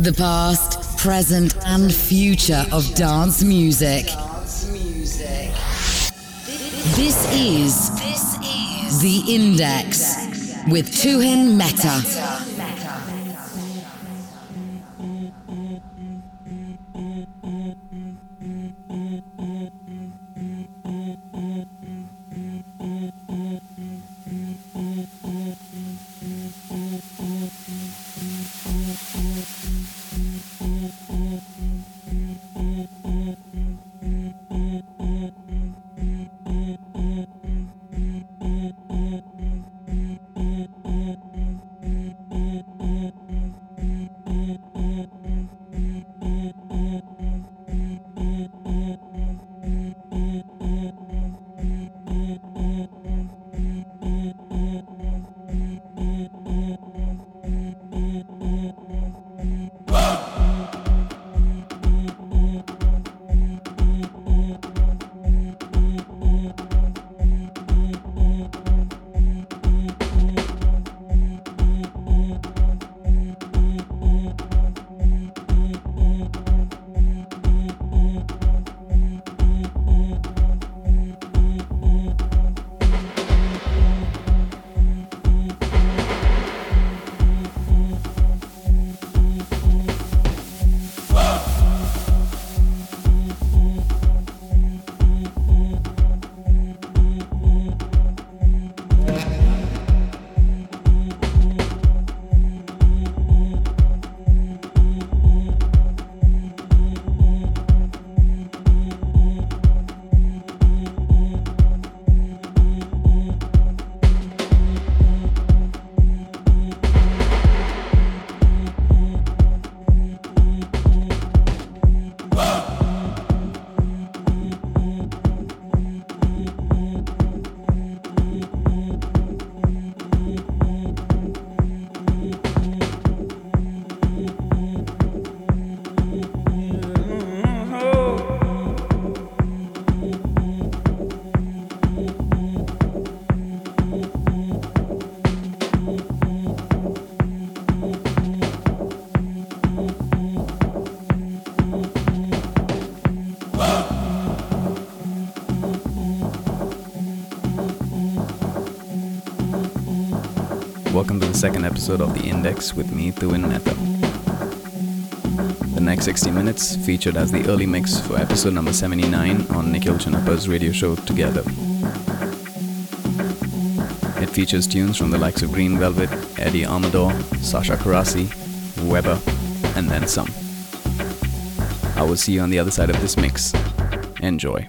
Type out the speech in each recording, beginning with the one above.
The past, present, and future of dance music. This is The Index with Tuhin Mehta. Second episode of The Index with me, Tuhin Mehta. The next 60 minutes featured as the early mix for episode number 79 on Nikhil Channappa's radio show Together. It features tunes from the likes of Green Velvet, Eddie Amador, Sasha Carassi, Weber, and then some. I will see you on the other side of this mix. Enjoy.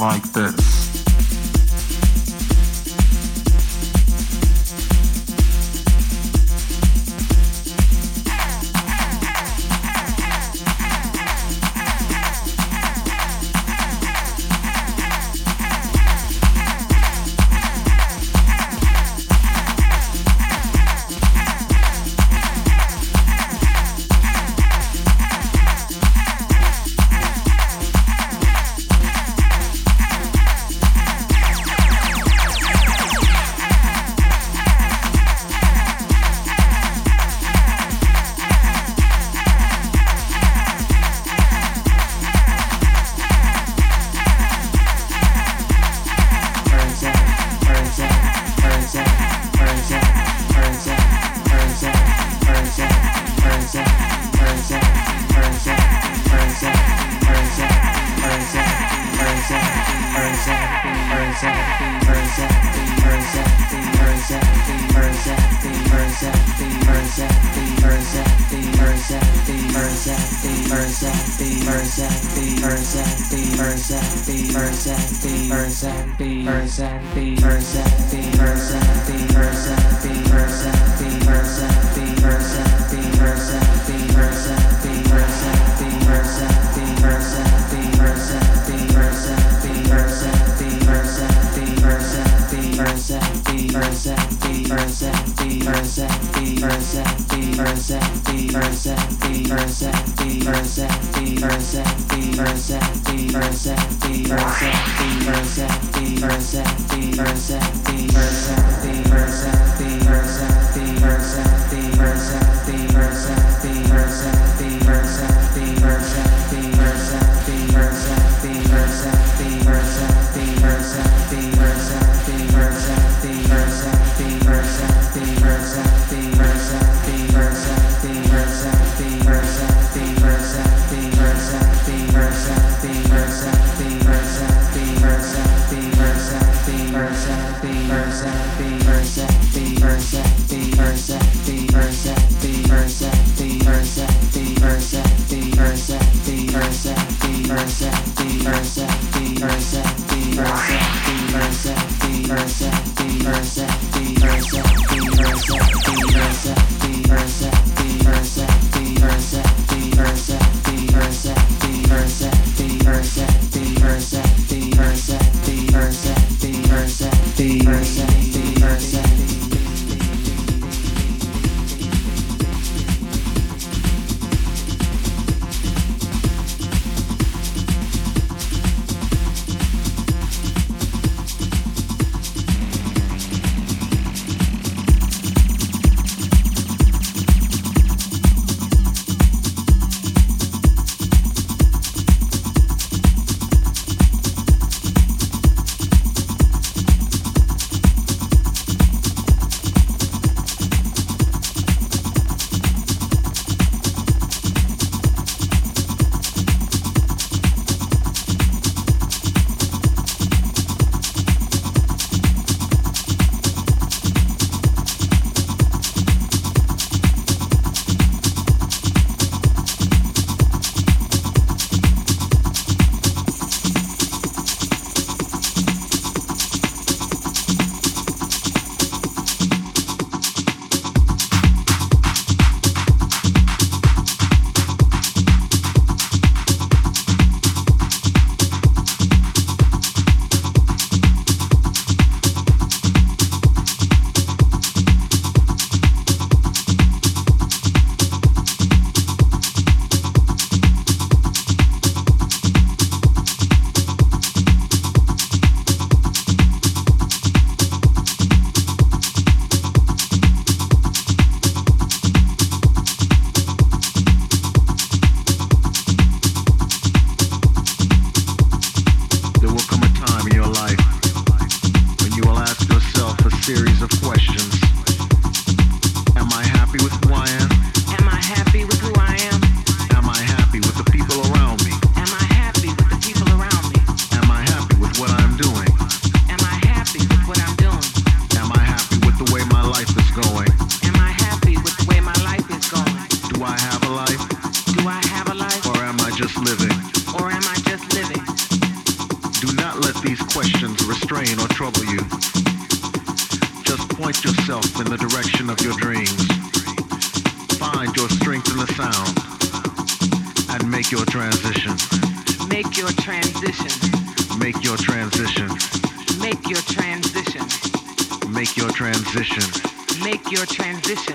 like this. versa, versa, versa, versa, versa, versa, Versace, Versace, Versace, Versace, Versace, Versace, Versace. Your transition.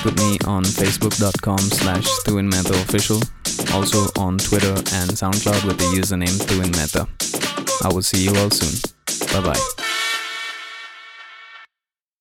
Connect with me on facebook.com slash official, also on Twitter and SoundCloud with the username TuhinMehta. I will see you all soon. Bye bye.